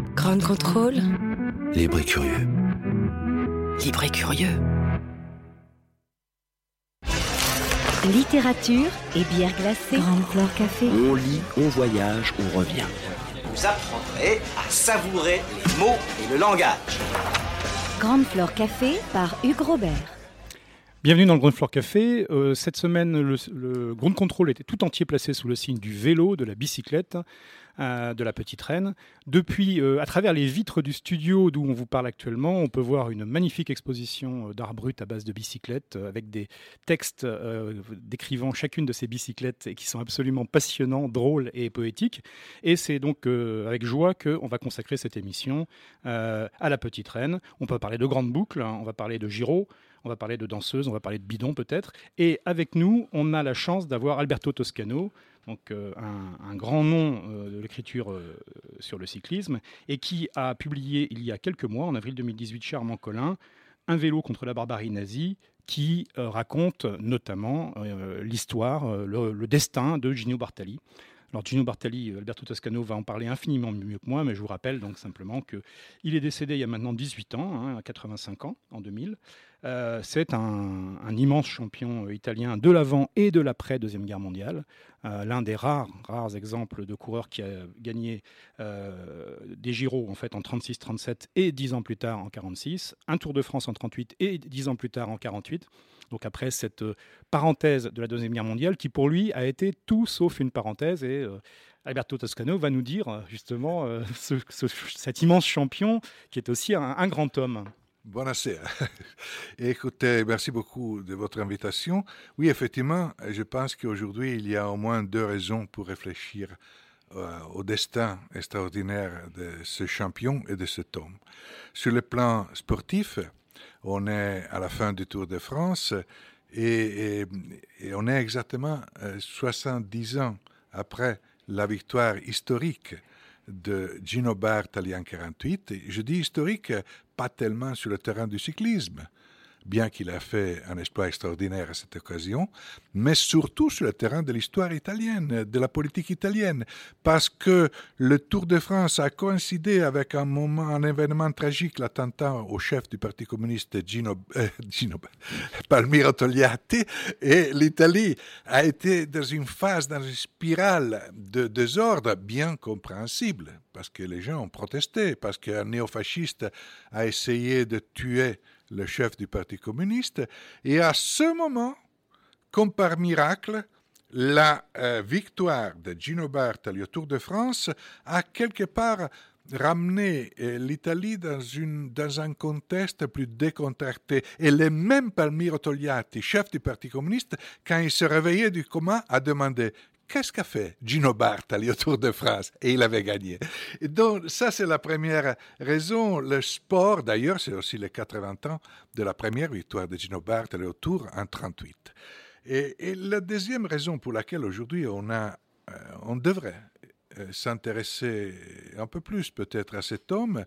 Grand contrôle. Libre et curieux. Libre et curieux. Littérature et bière glacée. Grande Flore Café. On lit, on voyage, on revient. Vous apprendrez à savourer les mots et le langage. Grande Flore Café par Hugues Robert. Bienvenue dans le Ground Floor Café. Euh, cette semaine, le, le Ground Control était tout entier placé sous le signe du vélo, de la bicyclette, euh, de la petite reine. Depuis, euh, à travers les vitres du studio d'où on vous parle actuellement, on peut voir une magnifique exposition euh, d'art brut à base de bicyclettes, avec des textes décrivant chacune de ces bicyclettes et qui sont absolument passionnants, drôles et poétiques. Et c'est donc avec joie qu'on va consacrer cette émission à la petite reine. On peut parler de grandes boucles, hein, on va parler de Giraud, on va parler de danseuse, on va parler de bidon peut-être. Et avec nous, on a la chance d'avoir Alberto Toscano, donc euh, un, grand nom euh, de l'écriture euh, sur le cyclisme, et qui a publié il y a quelques mois, en avril 2018, chez Armand Collin, Un vélo contre la barbarie nazie, qui raconte notamment l'histoire, le, destin de Gino Bartali. Alors Gino Bartali, Alberto Toscano va en parler infiniment mieux que moi, mais je vous rappelle simplement qu'il est décédé il y a maintenant 18 ans, hein, à 85 ans, en 2000. Euh, c'est un, immense champion euh, italien de l'avant et de l'après Deuxième Guerre mondiale. Euh, L'un des rares, rares exemples de coureurs qui a gagné des Giro en fait en 36-37 et 10 ans plus tard en 46, un Tour de France en 38 et 10 ans plus tard en 48. Donc après cette parenthèse de la Deuxième Guerre mondiale qui pour lui a été tout sauf une parenthèse et Alberto Toscano va nous dire justement ce- ce- cet immense champion qui est aussi un grand homme. Buonasera. Écoutez, merci beaucoup de votre invitation. Oui, effectivement, je pense qu'aujourd'hui, il y a au moins deux raisons pour réfléchir euh, au destin extraordinaire de ce champion et de cet homme. Sur le plan sportif, on est à la fin du Tour de France et, on est exactement euh, 70 ans après la victoire historique de Gino Bartali en 48. Et je dis historique, pas tellement sur le terrain du cyclisme, bien qu'il a fait un exploit extraordinaire à cette occasion, mais surtout sur le terrain de l'histoire italienne, de la politique italienne, parce que le Tour de France a coïncidé avec un moment, un événement tragique, l'attentat au chef du Parti communiste Gino, euh, Palmiro Togliatti, et l'Italie a été dans une phase, dans une spirale de désordre bien compréhensible, parce que les gens ont protesté, parce qu'un néofasciste a essayé de tuer le chef du Parti communiste, et à ce moment, comme par miracle, la euh, victoire de Gino Bartali au Tour de France a quelque part ramené euh, l'Italie dans, dans un contexte plus décontracté. Et le même Palmiro Togliatti, chef du Parti communiste, quand il se réveillait du coma, a demandé Qu'est-ce qu'a fait Gino Bartali au Tour de France? Et il avait gagné. Et donc, ça, c'est la première raison. Le sport, d'ailleurs, c'est aussi les 80 ans de la première victoire de Gino Bartali au Tour en 38. Et, la deuxième raison pour laquelle aujourd'hui on, a, euh, on devrait euh, s'intéresser un peu plus peut-être à cet homme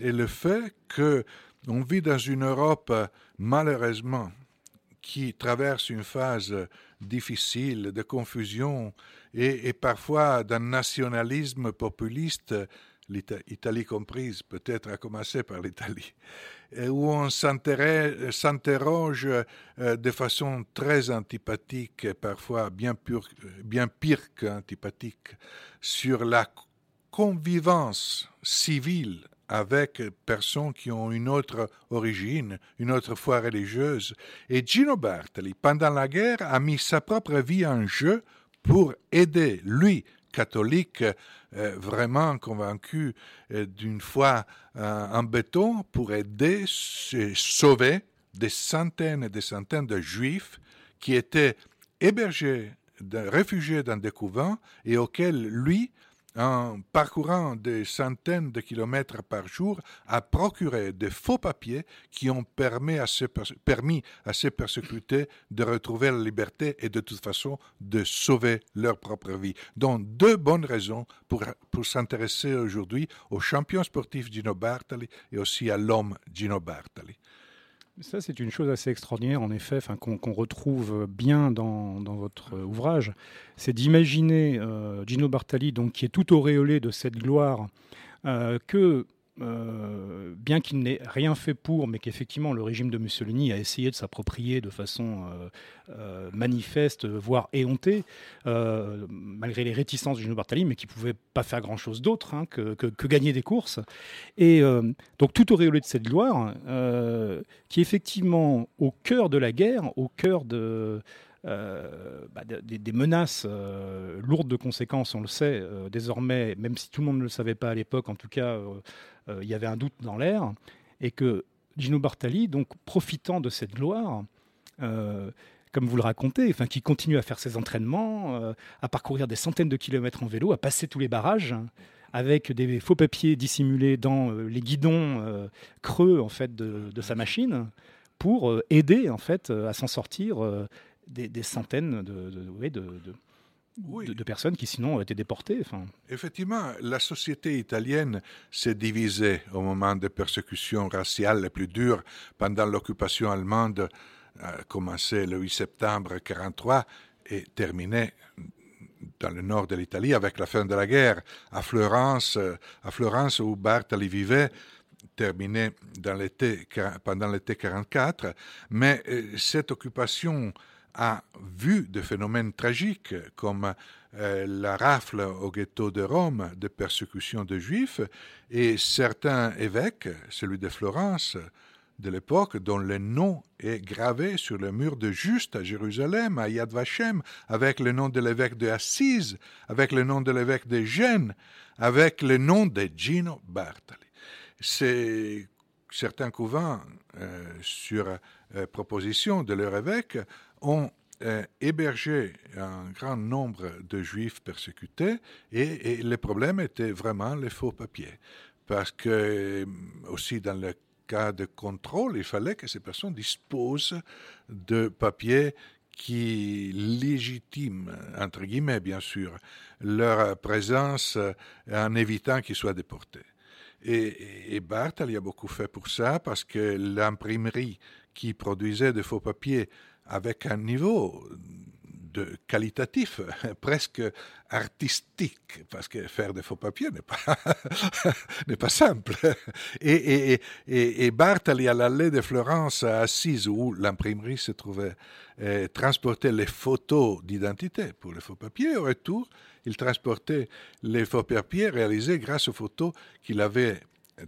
est le fait que on vit dans une Europe malheureusement qui traverse une phase difficile de confusion et, parfois d'un nationalisme populiste, l'Italie comprise, peut-être à commencer par l'Italie, et où on s'interroge euh, de façon très antipathique, parfois bien, bien pire qu'antipathique, sur la convivence civile avec personnes qui ont une autre origine, une autre foi religieuse. Et Gino Bartali, pendant la guerre, a mis sa propre vie en jeu pour aider, lui, catholique, euh, vraiment convaincu euh, d'une foi euh, en béton, pour aider sauver des centaines et des centaines de juifs qui étaient hébergés, réfugiés dans des couvents et auxquels lui en parcourant des centaines de kilomètres par jour, a procuré des faux papiers qui ont permis à, ces, persécutés de retrouver la liberté et de toute façon de sauver leur propre vie. Donc deux bonnes raisons pour, pour s'intéresser aujourd'hui au champion sportif Gino Bartali et aussi à l'homme Gino Bartali. Ça, c'est une chose assez extraordinaire, en effet, qu'on retrouve bien dans, votre ouvrage. C'est d'imaginer euh, Gino Bartali, donc, qui est tout auréolé de cette gloire, euh, que euh, bien qu'il n'ait rien fait pour, mais qu'effectivement le régime de Mussolini a essayé de s'approprier de façon euh, euh, manifeste, voire éhontée, malgré les réticences de Gino Bartali, mais qui ne pouvait pas faire grand-chose d'autre hein, que, gagner des courses. Et donc tout auréolé de cette gloire, qui est effectivement au cœur de la guerre, au cœur de... Bah, des, menaces lourdes de conséquences, on le sait désormais, même si tout le monde ne le savait pas à l'époque, en tout cas euh, il y avait un doute dans l'air, et que Gino Bartali, donc profitant de cette gloire, euh, comme vous le racontez, enfin, qui continue à faire ses entraînements, euh, à parcourir des centaines de kilomètres en vélo, à passer tous les barrages, avec des faux papiers dissimulés dans les guidons creux en fait de, sa machine, pour aider en fait à s'en sortir des, centaines de, de de, personnes qui sinon auraient été déportées. Enfin. Effectivement, la société italienne s'est divisée au moment des persécutions raciales les plus dures pendant l'occupation allemande, euh, commencée le 8 septembre 1943 et terminée dans le nord de l'Italie avec la fin de la guerre. À Florence, euh, à Florence où Bartali vivait, terminée dans l'été, pendant l'été 44, mais euh, cette occupation a vu des phénomènes tragiques comme euh, la rafle au ghetto de Rome de persécutions de juifs et certains évêques, celui de Florence de l'époque, dont le nom est gravé sur le mur de Juste à Jérusalem, à Yad Vashem, avec le nom de l'évêque de Assise, avec le nom de l'évêque de Gênes, avec le nom de Gino Bartali. Certains couvents, euh, sur euh, proposition de leur évêque, ont euh, hébergé un grand nombre de juifs persécutés et, le problème était vraiment les faux papiers. Parce que euh, aussi dans le cas de contrôle, il fallait que ces personnes disposent de papiers qui légitiment, entre guillemets bien sûr, leur présence en évitant qu'ils soient déportés. Et, et Barth, il a beaucoup fait pour ça parce que l'imprimerie qui produisait de faux papiers avec un niveau de qualitatif, presque artistique, parce que faire des faux papiers n'est pas, n'est pas simple. Et, et, et, à l'allée de Florence, à Assise, où l'imprimerie se trouvait, eh, transportait les photos d'identité pour les faux papiers. Au retour, il transportait les faux papiers réalisés grâce aux photos qu'il avait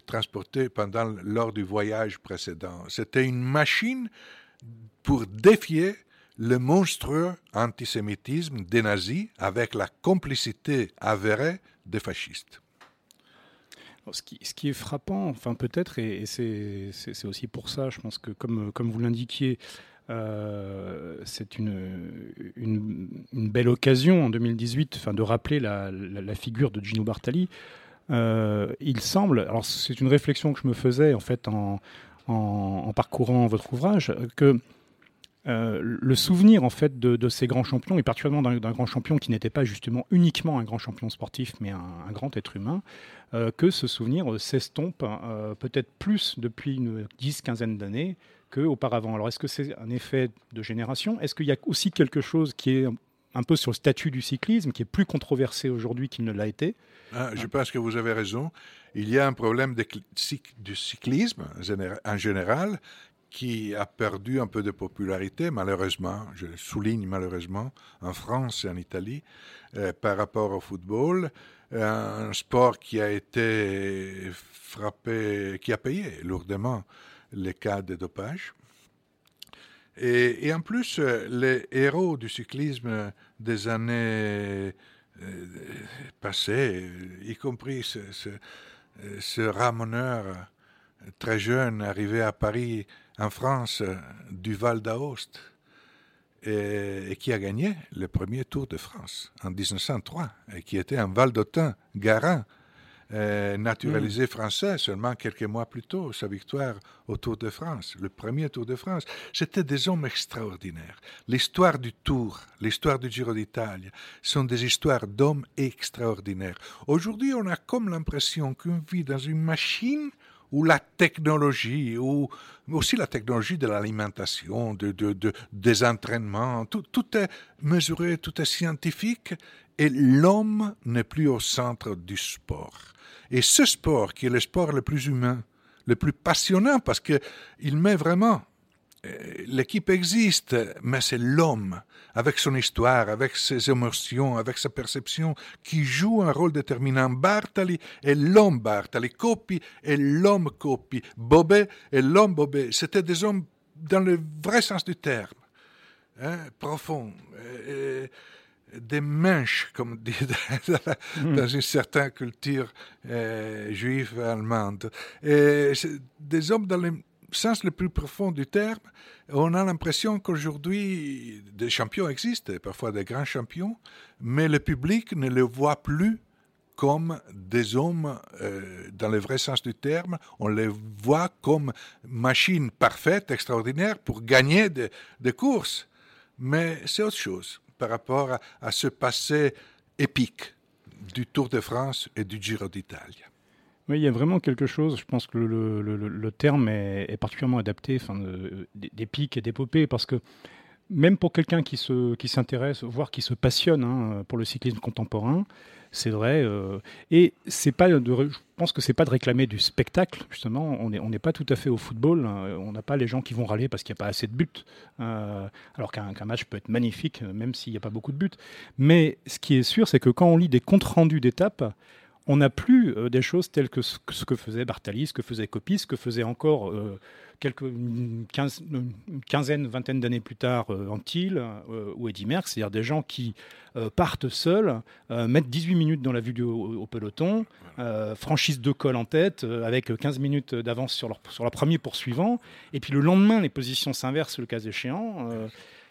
transportées pendant, lors du voyage précédent. C'était une machine pour défier le monstrueux antisémitisme des nazis avec la complicité avérée des fascistes. Ce qui, est frappant, enfin peut-être, et, c'est aussi pour ça, je pense que comme, vous l'indiquiez, euh, c'est une, belle occasion en 2018 enfin, de rappeler la, la, figure de Gino Bartali. Euh, il semble, alors c'est une réflexion que je me faisais en fait en, en, parcourant votre ouvrage, que euh, le souvenir en fait de, ces grands champions, et particulièrement d'un grand champion qui n'était pas justement uniquement un grand champion sportif, mais un, grand être humain, euh, que ce souvenir s'estompe euh, peut-être plus depuis une dix, quinzaine d'années qu'auparavant. Alors est-ce que c'est un effet de génération? Est-ce qu'il y a aussi quelque chose qui est un peu sur le statut du cyclisme, qui est plus controversé aujourd'hui qu'il ne l'a été ah, Je pense que vous avez raison. Il y a un problème de, du cyclisme en général qui a perdu un peu de popularité, malheureusement, je le souligne malheureusement, en France et en Italie, euh, par rapport au football, un sport qui a été frappé, qui a payé lourdement les cas de dopage. Et, en plus, les héros du cyclisme des années euh, passées, y compris ce, ce, ce ramoneur très jeune arrivé à Paris en France du Val d'Aoste et, qui a gagné le premier Tour de France en 1903, et qui était un Val d'Autun, Garin, euh, naturalisé français seulement quelques mois plus tôt, sa victoire au Tour de France, le premier Tour de France. C'était des hommes extraordinaires. L'histoire du Tour, l'histoire du Giro d'Italie sont des histoires d'hommes extraordinaires. Aujourd'hui, on a comme l'impression qu'on vit dans une machine où la technologie, ou aussi la technologie de l'alimentation, de, de, des entraînements, tout, tout est mesuré, tout est scientifique, et l'homme n'est plus au centre du sport. Et ce sport, qui est le sport le plus humain, le plus passionnant, parce qu'il met vraiment euh, l'équipe existe, mais c'est l'homme, avec son histoire, avec ses émotions, avec sa perception, qui joue un rôle déterminant. Bartali est l'homme Bartali, Coppi est l'homme Coppi, Bobet est l'homme Bobet. C'était des hommes dans le vrai sens du terme, hein, profond. Euh, des manches, comme dit hmm. dans une certaine culture euh, juive allemande. Et des hommes dans le sens le plus profond du terme. On a l'impression qu'aujourd'hui, des champions existent, parfois des grands champions, mais le public ne les voit plus comme des hommes euh, dans le vrai sens du terme. On les voit comme machines parfaites, extraordinaires pour gagner des courses. Mais c'est autre chose par rapport à, ce passé épique du Tour de France et du Giro d'Italie. Oui, il y a vraiment quelque chose, je pense que le, terme est, particulièrement adapté, enfin, d'épique et d'épopée, parce que même pour quelqu'un qui s'intéresse, qui voire qui se passionne hein, pour le cyclisme contemporain, c'est vrai. Euh, et c'est pas de, je pense que c'est pas de réclamer du spectacle, justement. On n'est on pas tout à fait au football. Hein. On n'a pas les gens qui vont râler parce qu'il n'y a pas assez de buts. Euh, alors qu'un match peut être magnifique, même s'il n'y a pas beaucoup de buts. Mais ce qui est sûr, c'est que quand on lit des comptes rendus d'étapes, on n'a plus euh, des choses telles que ce, que faisait Bartali, ce que faisait Coppi, ce que faisait encore quelques, une, quinzaine, vingtaine d'années plus tard euh, Antil euh, ou Eddy Merckx, c'est-à-dire des gens qui euh, partent seuls, mettent 18 minutes dans la vue du, au, peloton, franchissent deux cols en tête avec 15 minutes d'avance sur leur, sur leur premier poursuivant, et puis le lendemain, les positions s'inversent le cas échéant.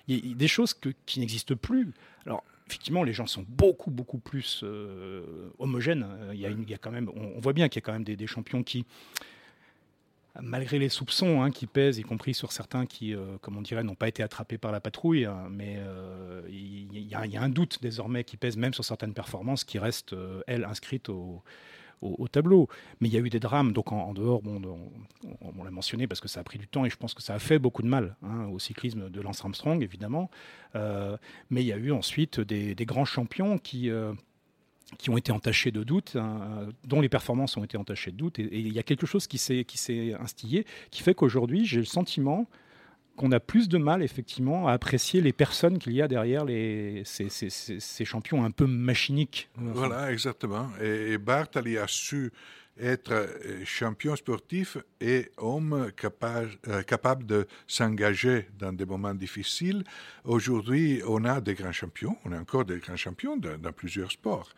Il y a des choses qui n'existent plus. Alors, effectivement, les gens sont beaucoup, beaucoup plus homogènes. Il y, a il y, a quand même, on, voit bien qu'il y a quand même des, champions qui, malgré les soupçons hein, qui pèsent, y compris sur certains qui, euh, comme on dirait, n'ont pas été attrapés par la patrouille, hein, mais euh, il y, a un doute désormais qui pèse même sur certaines performances qui restent, euh, elles, inscrites au, tableau. Mais il y a eu des drames, donc en, dehors, bon, on, l'a mentionné parce que ça a pris du temps et je pense que ça a fait beaucoup de mal hein, au cyclisme de Lance Armstrong, évidemment. mais il y a eu ensuite des, grands champions qui qui ont été entachés de doute, hein, dont les performances ont été entachées de doute. Et, il y a quelque chose qui s'est instillé, qui fait qu'aujourd'hui, j'ai le sentiment qu'on a plus de mal, effectivement, à apprécier les personnes qu'il y a derrière ces, champions un peu machiniques. Voilà, exactement. Et, elle a su être euh, champion sportif et homme capable, euh, capable de s'engager dans des moments difficiles. Aujourd'hui, on a des grands champions, on a encore des grands champions dans, plusieurs sports.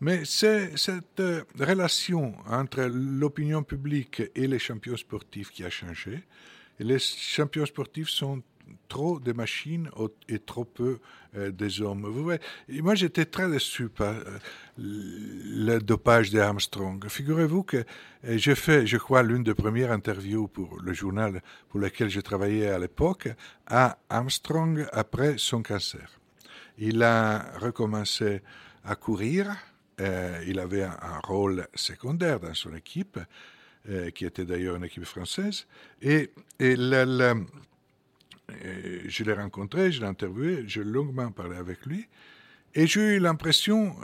Mais c'est cette euh, relation entre l'opinion publique et les champions sportifs qui a changé. Les champions sportifs sont trop de machines et trop peu euh, des hommes. Vous voyez, moi, j'étais très déçu par euh, le dopage d'Armstrong. Figurez-vous que euh, j'ai fait, je crois, l'une des premières interviews pour le journal pour lequel je travaillais à l'époque à Armstrong après son cancer. Il a recommencé à courir. il avait un, rôle secondaire dans son équipe, qui était d'ailleurs une équipe française. Et, et le je l'ai rencontré, je l'ai interviewé, j'ai longuement parlé avec lui, et j'ai eu l'impression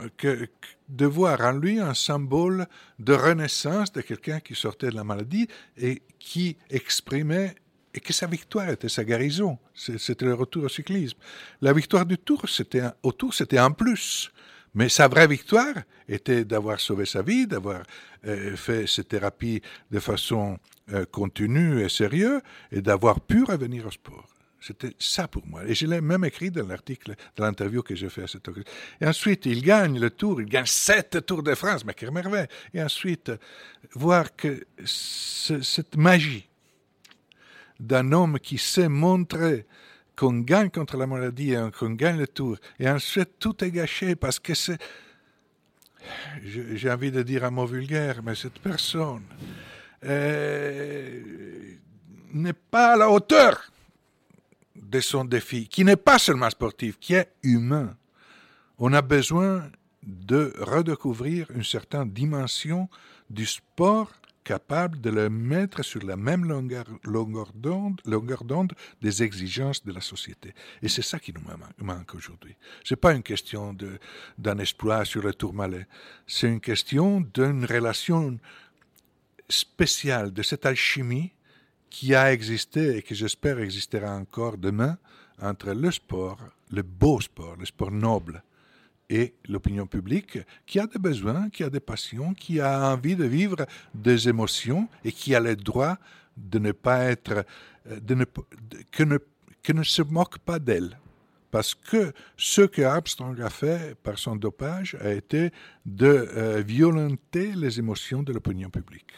de voir en lui un symbole de renaissance de quelqu'un qui sortait de la maladie et qui exprimait et que sa victoire était sa guérison. C'était le retour au cyclisme. La victoire du Tour, c'était au Tour, c'était un plus. Mais sa vraie victoire était d'avoir sauvé sa vie, d'avoir euh, fait cette thérapie de façon euh, continue et sérieuse et d'avoir pu revenir au sport. C'était ça pour moi. Et je l'ai même écrit dans l'article, dans l'interview que j'ai fait à cette occasion. Et ensuite, il gagne le tour, il gagne sept Tours de France, mais quelle merveille. Et ensuite, voir que cette magie d'un homme qui sait montrer qu'on gagne contre la maladie et qu'on gagne le tour. Et ensuite, tout est gâché parce que c'est. J'ai envie de dire un mot vulgaire, mais cette personne euh, n'est pas à la hauteur de son défi, qui n'est pas seulement sportif, qui est humain. On a besoin de redécouvrir une certaine dimension du sport capable de le mettre sur la même longueur, d'onde des exigences de la société. Et c'est ça qui nous manque aujourd'hui. Ce n'est pas une question d'un exploit sur le Tourmalet, c'est une question d'une relation spéciale, de cette alchimie qui a existé et qui j'espère existera encore demain entre le sport, le beau sport, le sport noble, et l'opinion publique qui a des besoins, qui a des passions, qui a envie de vivre des émotions et qui a le droit de ne pas être, euh, de ne, que, que ne se moque pas d'elle. Parce que ce que Armstrong a fait par son dopage a été de euh, violenter les émotions de l'opinion publique.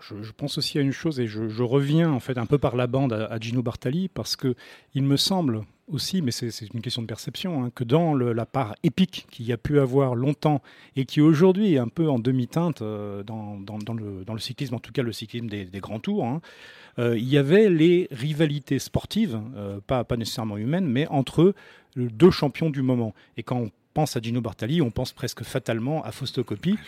je, pense aussi à une chose et je, reviens en fait un peu par la bande à, à Gino Bartali parce que il me semble aussi, mais c'est une question de perception, hein, que dans la part épique qu'il y a pu avoir longtemps et qui aujourd'hui est un peu en demi-teinte euh, dans, le, cyclisme, en tout cas le cyclisme des, grands tours, hein, euh, il y avait les rivalités sportives, euh, pas, pas nécessairement humaines, mais entre deux champions du moment. Et quand on pense à Gino Bartali, on pense presque fatalement à Faustocopie.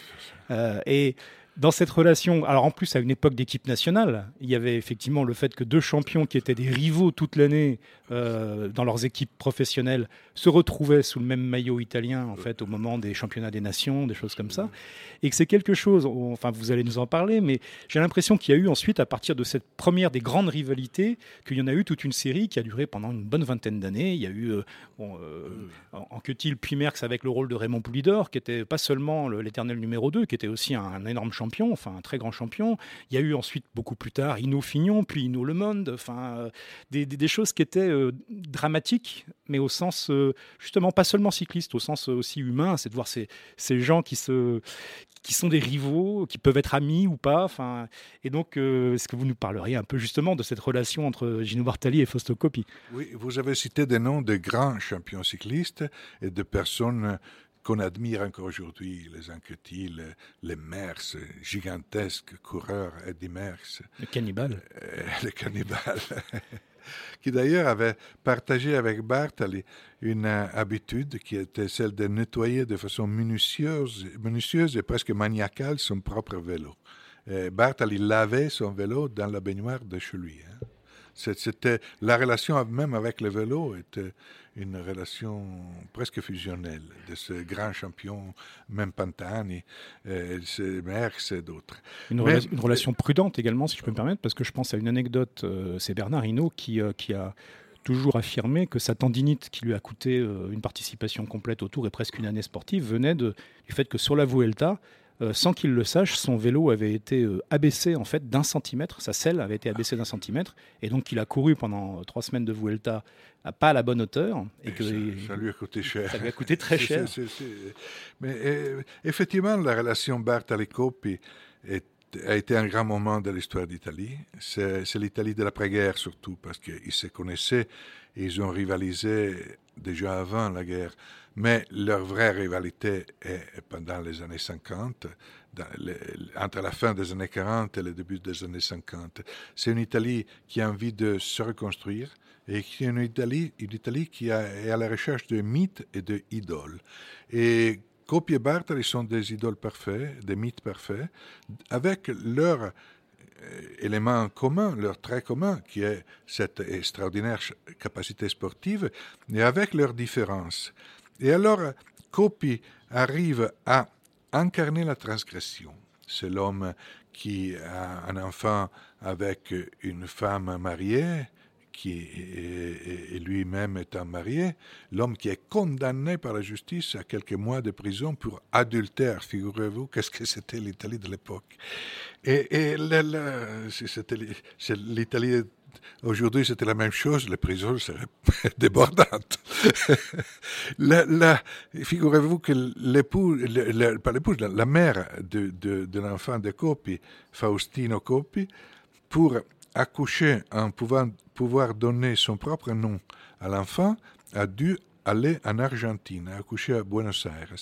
et dans cette relation, alors en plus à une époque d'équipe nationale, il y avait effectivement le fait que deux champions qui étaient des rivaux toute l'année euh, dans leurs équipes professionnelles se retrouvaient sous le même maillot italien en fait au moment des championnats des nations, des choses comme ça, et que c'est quelque chose. Enfin, vous allez nous en parler, mais j'ai l'impression qu'il y a eu ensuite à partir de cette première des grandes rivalités qu'il y en a eu toute une série qui a duré pendant une bonne vingtaine d'années. Il y a eu euh, euh, en Quetil puis Merckx avec le rôle de Raymond Poulidor qui était pas seulement l'éternel numéro 2, qui était aussi un, un énorme champion enfin un très grand champion. Il y a eu ensuite, beaucoup plus tard, Ino Fignon, puis Ino Le Monde, enfin, euh, des, choses qui étaient euh, dramatiques, mais au sens, euh, justement, pas seulement cycliste, au sens aussi humain, c'est de voir ces, ces gens qui, se, qui sont des rivaux, qui peuvent être amis ou pas. Enfin, et donc, est-ce que vous nous parleriez un peu justement de cette relation entre Gino Bartali et Fausto Coppi? Oui, vous avez cité des noms de grands champions cyclistes et de personnes qu'on admire encore aujourd'hui, les Anquetil, les, les Merckx, gigantesques coureurs, Eddie Merckx. Le cannibale. Euh, le cannibale. qui d'ailleurs avait partagé avec Bartali une euh, habitude qui était celle de nettoyer de façon minutieuse, minutieuse et presque maniacale son propre vélo. Et Bartali lavait son vélo dans la baignoire de chez lui. Hein. C'était la relation même avec le vélo était une relation presque fusionnelle de ce grand champion, même Pantani, euh, Merckx et d'autres. Une, relation prudente également, si je peux me permettre, parce que je pense à une anecdote, euh, c'est Bernard Hinault qui, euh, qui a toujours affirmé que sa tendinite qui lui a coûté euh, une participation complète au Tour et presque une année sportive venait de, du fait que sur la Vuelta, euh, sans qu'il le sache, son vélo avait été euh, abaissé en fait d'un centimètre, sa selle avait été abaissée d'un centimètre, et donc il a couru pendant trois semaines de Vuelta à pas à la bonne hauteur. Et, que ça, lui a coûté cher. Ça lui a coûté très cher. Mais effectivement, la relation Bartali-Coppi a été un grand moment de l'histoire d'Italie. C'est l'Italie de l'après-guerre surtout, parce qu'ils se connaissaient et ils ont rivalisé déjà avant la guerre. Mais leur vraie rivalité est pendant les années 50, entre la fin des années 40 et le début des années 50. C'est une Italie qui a envie de se reconstruire et qui est une Italie, une Italie qui est à la recherche de mythes et de idoles. Et Coppi et Bartali sont des idoles parfaits, des mythes parfaits, avec leur euh, élément commun, leur trait commun, qui est cette extraordinaire capacité sportive, et avec leurs différences. Et alors, Coppi arrive à incarner la transgression. C'est l'homme qui a un enfant avec une femme mariée, qui lui-même étant marié, l'homme qui est condamné par la justice à quelques mois de prison pour adultère. Figurez-vous, qu'est-ce que c'était l'Italie de l'époque? Et, et l'Italie Aujourd'hui, c'était la même chose, les prisons seraient débordantes. Figurez-vous que l'époux, pas l'épouse, la, mère de l'enfant de Coppi, Faustino Coppi, pour accoucher en pouvant pouvoir donner son propre nom à l'enfant, a dû aller en Argentine, accoucher à Buenos Aires.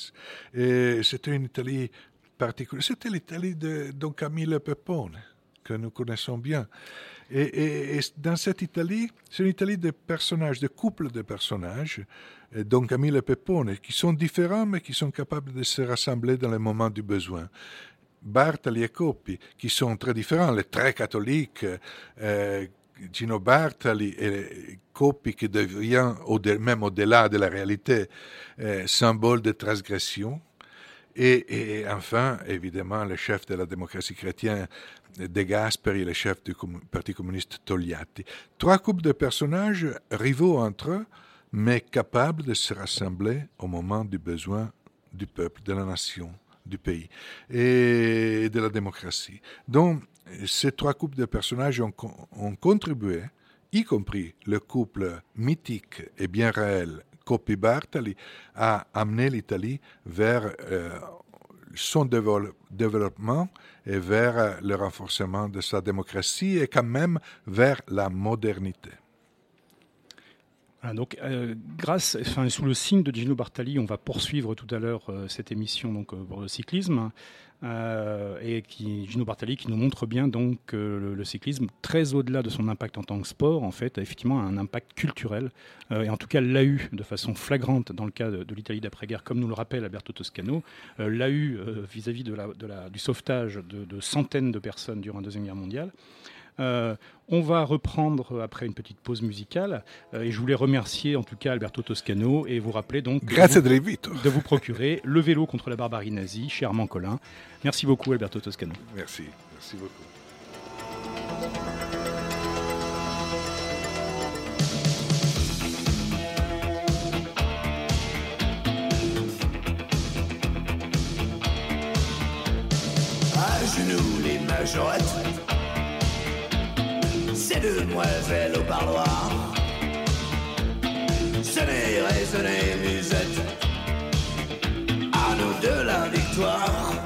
Et c'était une Italie particulière. C'était l'Italie de Don Camille Pepone, que nous connaissons bien. Et, dans cette Italie, c'est une Italie de personnages, de couples de personnages, Don Camille Pepone, qui sont différents, mais qui sont capables de se rassembler dans les moments du besoin. Bartali et Coppi, qui sont très différents, les très catholiques, euh, Gino Bartali et Coppi qui devient, même au-delà de la réalité, euh, symbole de transgression. Et, enfin, évidemment, le chef de la démocratie chrétienne, De Gasperi, le chef du Parti communiste Togliatti. Trois couples de personnages rivaux entre eux, mais capables de se rassembler au moment du besoin du peuple, de la nation, du pays et de la démocratie. Donc, ces trois couples de personnages ont, contribué, y compris le couple mythique et bien réel Coppi Bartali, à amener l'Italie vers euh, son développement et vers le renforcement de sa démocratie et quand même vers la modernité. donc, euh, grâce, enfin, sous le signe de Gino Bartali, on va poursuivre tout à l'heure euh, cette émission donc, pour le cyclisme. Euh, et qui, Gino Bartali qui nous montre bien donc le, le, cyclisme, très au-delà de son impact en tant que sport, en fait, a effectivement un impact culturel, euh, et en tout cas l'a eu de façon flagrante dans le cas de, l'Italie d'après-guerre, comme nous le rappelle Alberto Toscano, euh, l'a eu vis-à-vis du sauvetage de, centaines de personnes durant la Deuxième Guerre mondiale. Euh, on va reprendre après une petite pause musicale. Euh, et je voulais remercier en tout cas Alberto Toscano et vous rappeler donc de vous, procurer le vélo contre la barbarie nazie chez Armand Collin. Merci beaucoup Alberto Toscano. Merci, merci beaucoup. À genoux les majorettes ces demoiselles au parloir. Sonnez, résonnez, musette, à nous de la victoire.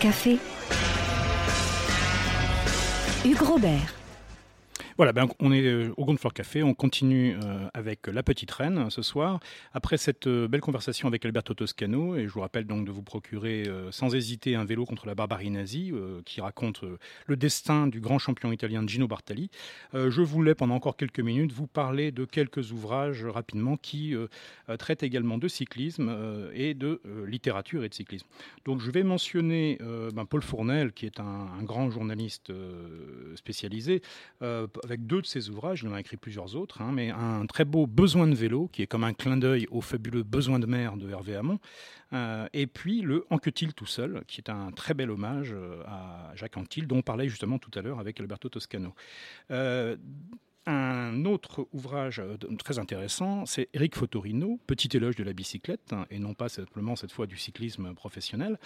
Café. Hugues Robert. Voilà, ben, on est euh, au Gondfleur Café, on continue euh, avec La Petite Reine euh, ce soir. Après cette belle conversation avec Alberto Toscano, et je vous rappelle donc de vous procurer sans hésiter un vélo contre la barbarie nazie qui raconte le destin du grand champion italien Gino Bartali, je voulais pendant encore quelques minutes vous parler de quelques ouvrages rapidement qui traitent également de cyclisme et de littérature et de cyclisme. Donc je vais mentionner ben, Paul Fournel, qui est un grand journaliste spécialisé avec deux de ses ouvrages, il en a écrit plusieurs autres, hein, mais un très beau Besoin de vélo, qui est comme un clin d'œil au fabuleux Besoin de mer de Hervé Hamon, euh, et puis le Anquetil tout seul, qui est un très bel hommage euh, à Jacques Anquetil, dont on parlait justement tout à l'heure avec Alberto Toscano. Euh, un autre ouvrage très intéressant, c'est Eric Fotorino, Petit éloge de la bicyclette, hein, et non pas simplement cette fois du cyclisme professionnel.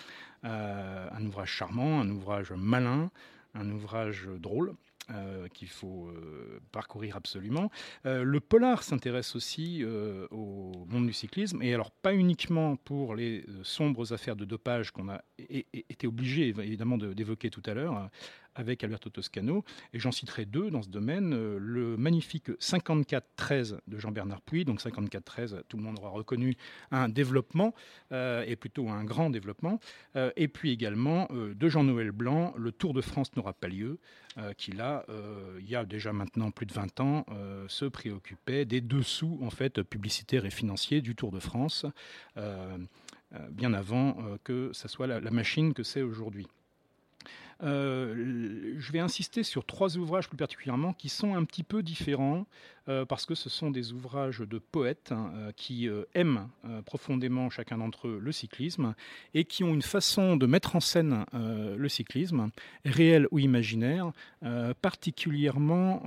un ouvrage charmant, un ouvrage malin, un ouvrage drôle. Euh, qu'il faut euh, parcourir absolument. Euh, le polar s'intéresse aussi au monde du cyclisme, et alors pas uniquement pour les sombres affaires de dopage qu'on a été obligé évidemment d'évoquer tout à l'heure, avec Alberto Toscano. Et j'en citerai deux dans ce domaine. Euh, le magnifique 54-13 de Jean-Bernard Puy. Donc 54-13, tout le monde aura reconnu un développement, euh, et plutôt un grand développement. Euh, et puis également de Jean-Noël Blanc, Le Tour de France n'aura pas lieu, qui là, il y a déjà maintenant plus de 20 ans, se préoccupait des dessous en fait, publicitaires et financiers du Tour de France. bien avant que ça soit la machine que c'est aujourd'hui. Euh, je vais insister sur trois ouvrages plus particulièrement qui sont un petit peu différents euh, parce que ce sont des ouvrages de poètes hein, euh, qui aiment profondément chacun d'entre eux le cyclisme et qui ont une façon de mettre en scène le cyclisme, réel ou imaginaire, particulièrement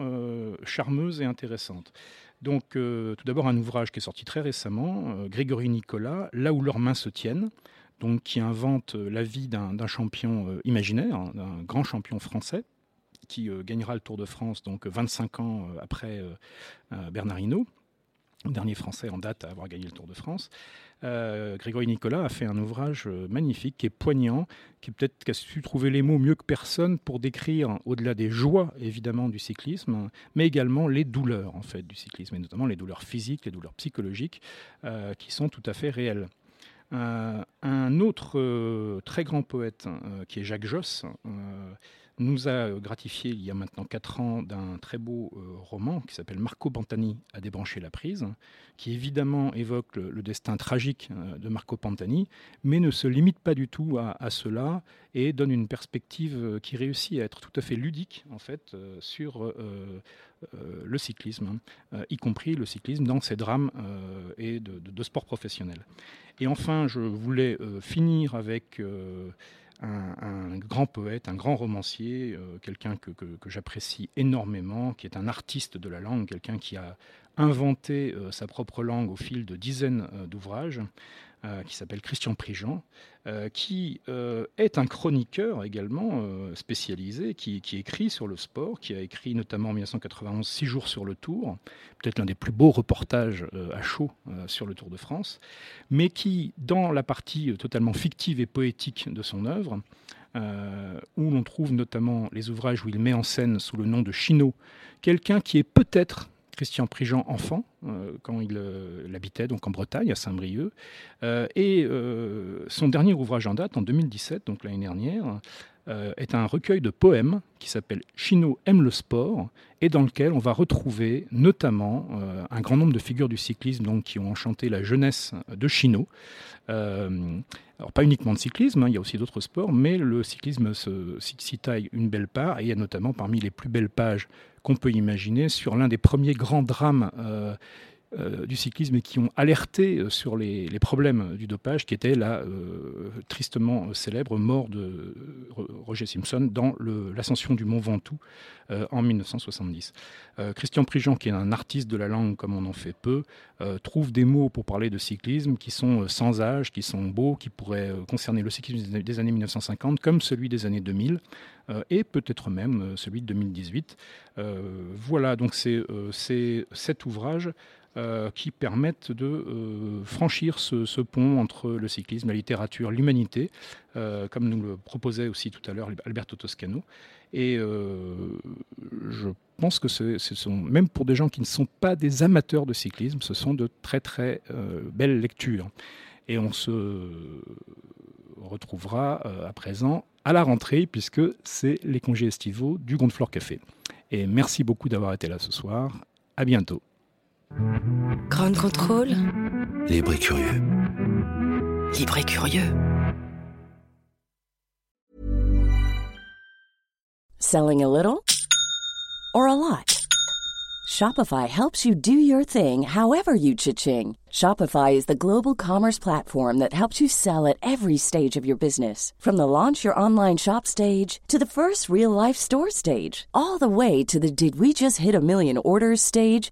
charmeuse et intéressante. Donc, tout d'abord, un ouvrage qui est sorti très récemment, Grégory Nicolas, Là où leurs mains se tiennent, donc, qui invente euh, la vie d'un champion euh, imaginaire, hein, d'un grand champion français, qui euh, gagnera le Tour de France donc 25 ans après Bernard Hinault, dernier Français en date à avoir gagné le Tour de France. Grégory Nicolas a fait un ouvrage magnifique, qui est poignant, qui peut-être a su trouver les mots mieux que personne pour décrire, au-delà des joies évidemment du cyclisme, mais également les douleurs en fait du cyclisme, et notamment les douleurs physiques, les douleurs psychologiques, qui sont tout à fait réelles. Euh, un autre euh, très grand poète, euh, qui est Jacques Josse, nous a gratifié il y a maintenant quatre ans d'un très beau roman qui s'appelle Marco Pantani a débranché la prise, qui évidemment évoque le, destin tragique de Marco Pantani, mais ne se limite pas du tout à, cela et donne une perspective qui réussit à être tout à fait ludique en fait sur le cyclisme, y compris le cyclisme dans ses drames et de, de, de sport professionnel. Et enfin, je voulais euh, finir avec euh, un, grand poète, un grand romancier, euh, quelqu'un que, j'apprécie énormément, qui est un artiste de la langue, quelqu'un qui a inventé sa propre langue au fil de dizaines d'ouvrages. Euh, qui s'appelle Christian Prigent, euh, qui euh, est un chroniqueur également spécialisé, qui, écrit sur le sport, qui a écrit notamment en 1991 Six jours sur le Tour, peut-être l'un des plus beaux reportages à chaud sur le Tour de France, mais qui, dans la partie totalement fictive et poétique de son œuvre, où l'on trouve notamment les ouvrages où il met en scène sous le nom de Chino, quelqu'un qui est peut-être Christian Prigent enfant, euh, quand il, euh, habitait donc en Bretagne, à Saint-Brieuc. Euh, et son dernier ouvrage en date, en 2017, donc l'année dernière, est un recueil de poèmes qui s'appelle Chino aime le sport et dans lequel on va retrouver notamment un grand nombre de figures du cyclisme qui ont enchanté la jeunesse de Chino. alors pas uniquement de cyclisme, hein, il y a aussi d'autres sports, mais le cyclisme s'y taille une belle part et il y a notamment parmi les plus belles pages qu'on peut imaginer sur l'un des premiers grands drames euh, euh, du cyclisme et qui ont alerté euh, sur les, problèmes du dopage, qui était la tristement célèbre mort de Roger Simpson dans l'ascension du Mont Ventoux en 1970. Christian Prigent, qui est un artiste de la langue comme on en fait peu, trouve des mots pour parler de cyclisme qui sont sans âge, qui sont beaux, qui pourraient concerner le cyclisme des années 1950 comme celui des années 2000 et peut-être même celui de 2018. voilà, donc c'est cet ouvrage euh, qui permettent de euh, franchir ce, pont entre le cyclisme, la littérature, l'humanité, euh, comme nous le proposait aussi tout à l'heure Alberto Toscano. Et je pense que ce, ce, sont, même pour des gens qui ne sont pas des amateurs de cyclisme, ce sont de très très belles lectures. Et on se retrouvera à présent à la rentrée, puisque c'est les congés estivaux du Gondeflore Café. Et merci beaucoup d'avoir été là ce soir. À bientôt. Grand contrôle. Libre et curieux. Libre et curieux. Selling a little or a lot? Shopify helps you do your thing however you cha-ching. Shopify is the global commerce platform that helps you sell at every stage of your business. From the launch your online shop stage to the first real life store stage, all the way to the did we just hit a million orders stage.